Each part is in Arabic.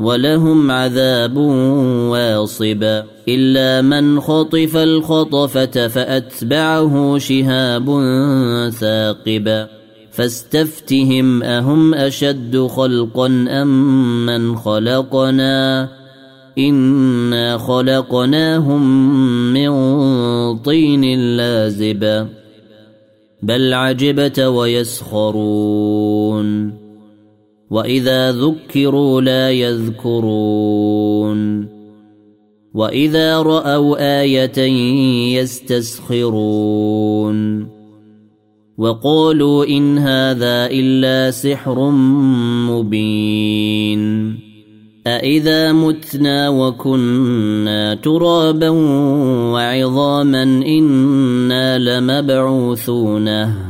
ولهم عذاب واصب. إلا من خطف الخطفة فأتبعه شهاب ثاقب. فاستفتهم أهم أشد خلقا أم من خلقنا؟ إنا خلقناهم من طين لازب. بل عجبت ويسخرون. واذا ذكروا لا يذكرون واذا راوا إيه يستسخرون وقالوا ان هذا الا سحر مبين أإذا متنا وكنا ترابا وعظاما إنا لمبعوثونه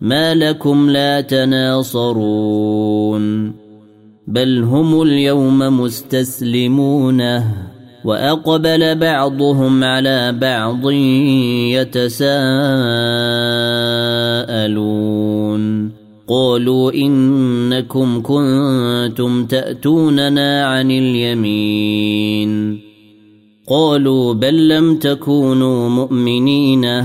ما لكم لا تناصرون بل هم اليوم مستسلمونه واقبل بعضهم على بعض يتساءلون قالوا انكم كنتم تاتوننا عن اليمين قالوا بل لم تكونوا مؤمنين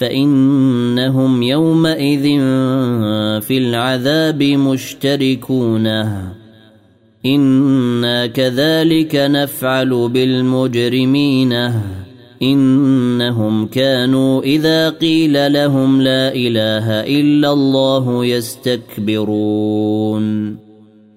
فإنهم يومئذ في العذاب مشتركون. إنا كذلك نفعل بالمجرمين. إنهم كانوا إذا قيل لهم لا إله إلا الله يستكبرون.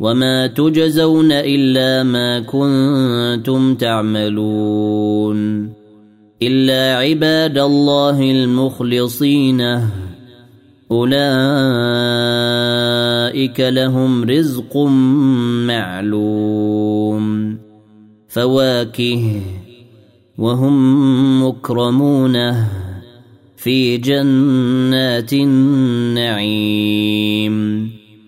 وما تجزون الا ما كنتم تعملون الا عباد الله المخلصين اولئك لهم رزق معلوم فواكه وهم مكرمون في جنات النعيم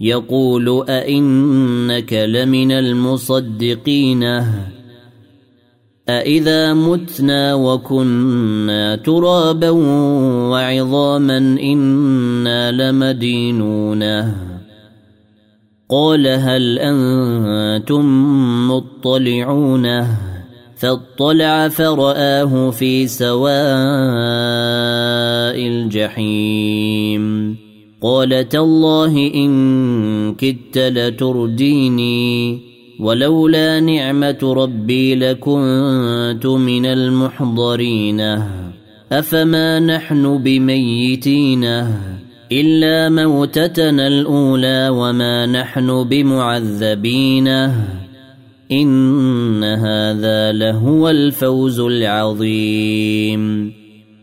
يقول أئنك لمن المصدقين أإذا متنا وكنا ترابا وعظاما إنا لمدينون قال هل أنتم مطلعون فاطلع فرآه في سواء الجحيم قال تالله إن كدت لترديني ولولا نعمة ربي لكنت من المحضرين. أفما نحن بميتين؟ إلا موتتنا الأولى وما نحن بمعذبين. إن هذا لهو الفوز العظيم.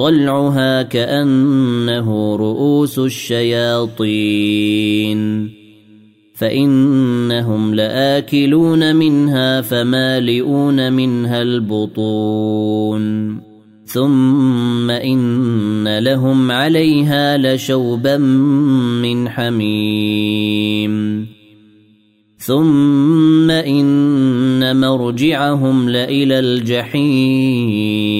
طلعها كأنه رؤوس الشياطين. فإنهم لآكلون منها فمالئون منها البطون. ثم إن لهم عليها لشوبا من حميم. ثم إن مرجعهم لإلى الجحيم.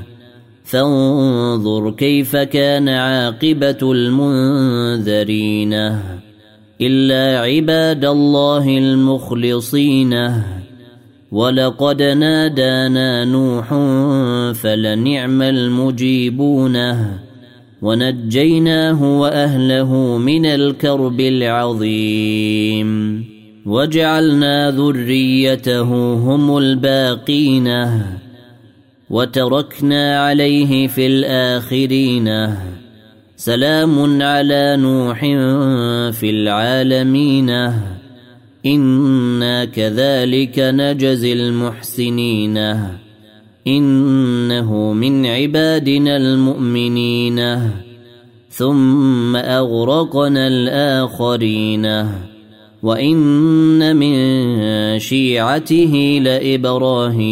فانظر كيف كان عاقبة المنذرين. إلا عباد الله المخلصين. ولقد نادانا نوح فلنعم المجيبون. ونجيناه وأهله من الكرب العظيم. وجعلنا ذريته هم الباقين. وتركنا عليه في الآخرين. سلام على نوح في العالمين. إنا كذلك نجزي المحسنين. إنه من عبادنا المؤمنين. ثم أغرقنا الآخرين. وإن من شيعته لإبراهيم.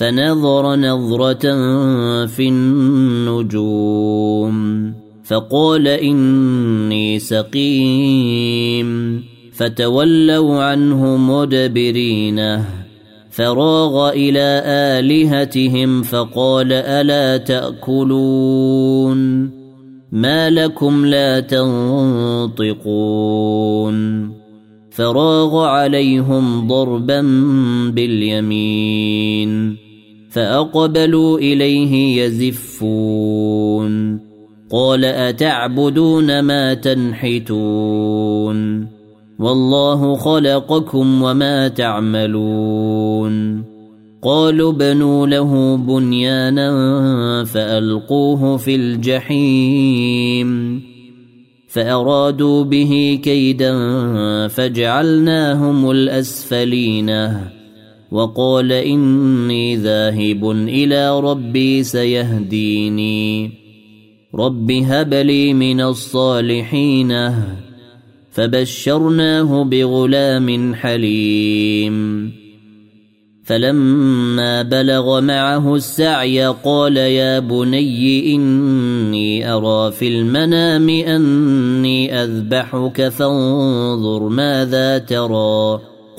فنظر نظرة في النجوم فقال إني سقيم فتولوا عنه مدبرين فراغ إلى آلهتهم فقال ألا تأكلون؟ ما لكم لا تنطقون؟ فراغ عليهم ضربا باليمين. فأقبلوا إليه يزفون. قال أتعبدون ما تنحتون؟ والله خلقكم وما تعملون. قالوا بنوا له بنيانا فألقوه في الجحيم. فأرادوا به كيدا فجعلناهم الأسفلين. وقال إني ذاهب إلى ربي سيهديني. رب هب لي من الصالحين. فبشرناه بغلام حليم. فلما بلغ معه السعي قال يا بني إني أرى في المنام أني أذبحك فانظر ماذا ترى.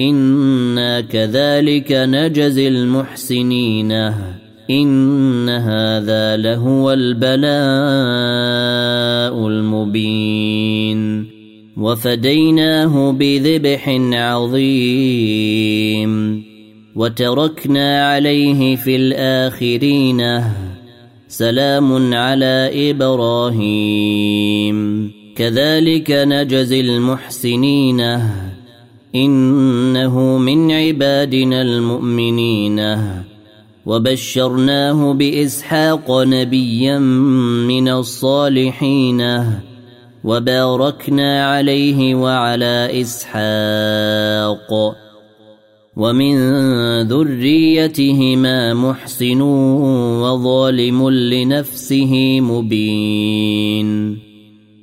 أنا كذلك نجزي المحسنين ان هذا لهو البلاء المبين وفديناه بذبح عظيم وتركنا عليه في الاخرين سلام على إبراهيم كذلك نجزي المحسنين إنه من عبادنا المؤمنين. وبشرناه بإسحاق نبيا من الصالحين. وباركنا عليه وعلى إسحاق. ومن ذريتهما محسن وظالم لنفسه مبين.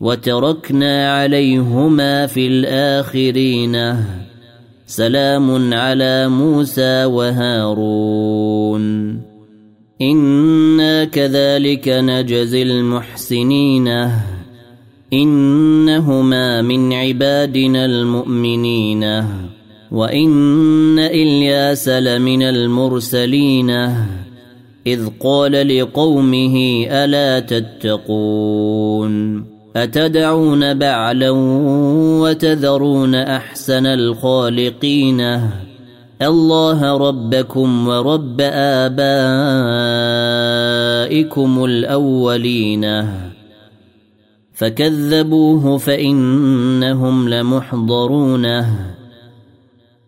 وتركنا عليهما في الآخرين. سلام على موسى وهارون. إنا كذلك نجزي المحسنين. إنهما من عبادنا المؤمنين. وإن إلياس لمن المرسلين. إذ قال لقومه ألا تتقون. أتدعون بعلا وتذرون أحسن الخالقين؟ الله ربكم ورب آبائكم الأولين. فكذبوه فإنهم لمحضرون.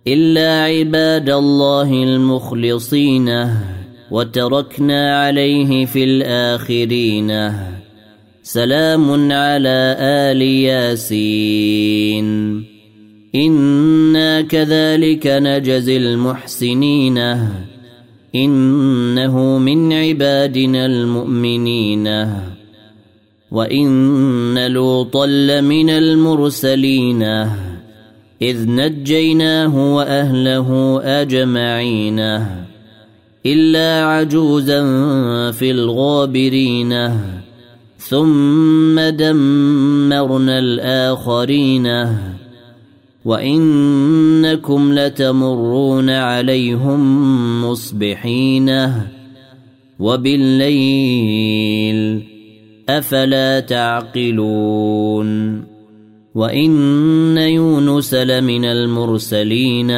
إلا عباد الله المخلصين وتركنا عليه في الآخرين. سلام على آل ياسين. إنا كذلك نجزي المحسنين. إنه من عبادنا المؤمنين. وإن لوطا لمن المرسلين. إذ نجيناه وأهله أجمعين. إلا عجوزا في الغابرين. ثم دمرنا الآخرين. وإنكم لتمرون عليهم مصبحين. وبالليل أفلا تعقلون. وإن يونس لمن المرسلين.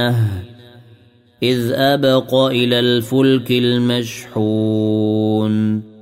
إذ أبق إلى الفلك المشحون.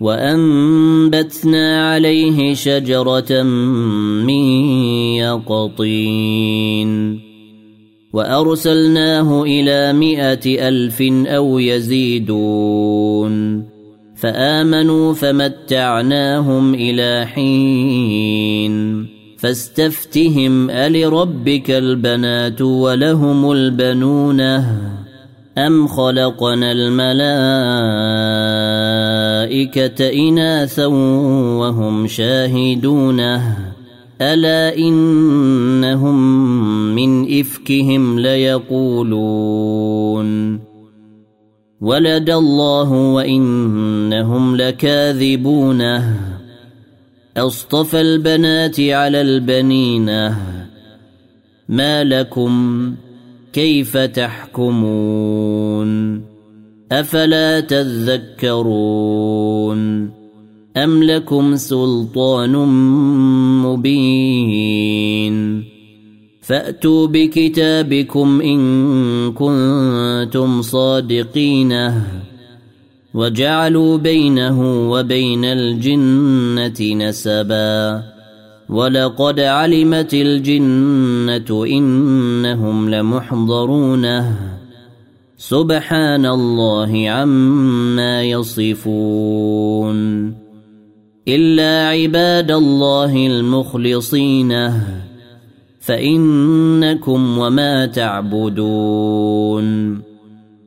وأنبتنا عليه شجرة من يقطين وأرسلناه إلى مائه ألف أو يزيدون فآمنوا فمتعناهم إلى حين فاستفتهم ألربك البنات ولهم البنون أم خلقنا الملائكة إناثا وهم شاهدون ألا إنهم من إفكهم ليقولون. ولد الله وإنهم لكاذبون أصطفى البنات على البنين. ما لكم كيف تحكمون؟ أفلا تذكرون أم لكم سلطان مبين فأتوا بكتابكم إن كنتم صادقين وجعلوا بينه وبين الجنة نسبا ولقد علمت الجنة إنهم لمحضرونه سبحان الله عما يصفون. إلا عباد الله المخلصين فإنكم وما تعبدون.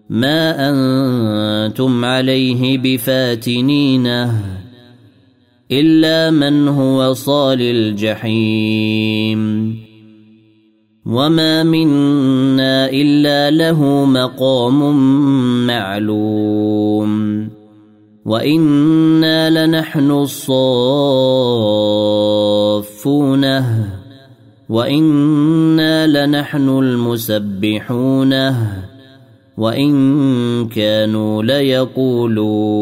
ما أنتم عليه بفاتنين إلا من هو صال الجحيم. وما منا الا له مقام معلوم وأنا لنحن الصافونه وأنا لنحن المسبحون وان كانوا ليقولون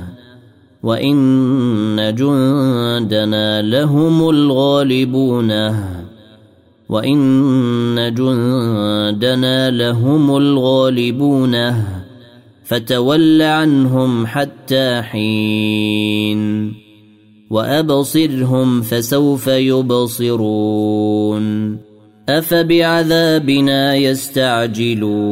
وان جندنا لهم الغالبون وان جندنا لهم الغالبون فتول عنهم حتى حين وابصرهم فسوف يبصرون افبعذابنا يستعجلون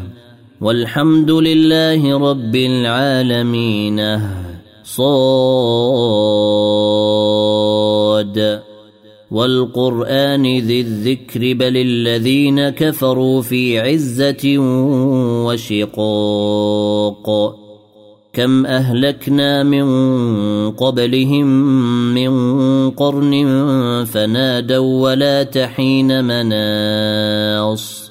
والحمد لله رب العالمين. صاد. والقرآن ذي الذكر بل الذين كفروا في عزة وشقاق. كم أهلكنا من قبلهم من قرن فنادوا ولا تحين مناص.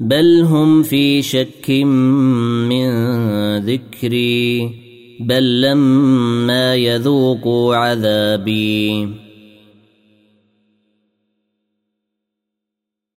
بل هم في شك من ذكري بل لما يذوقوا عذابي.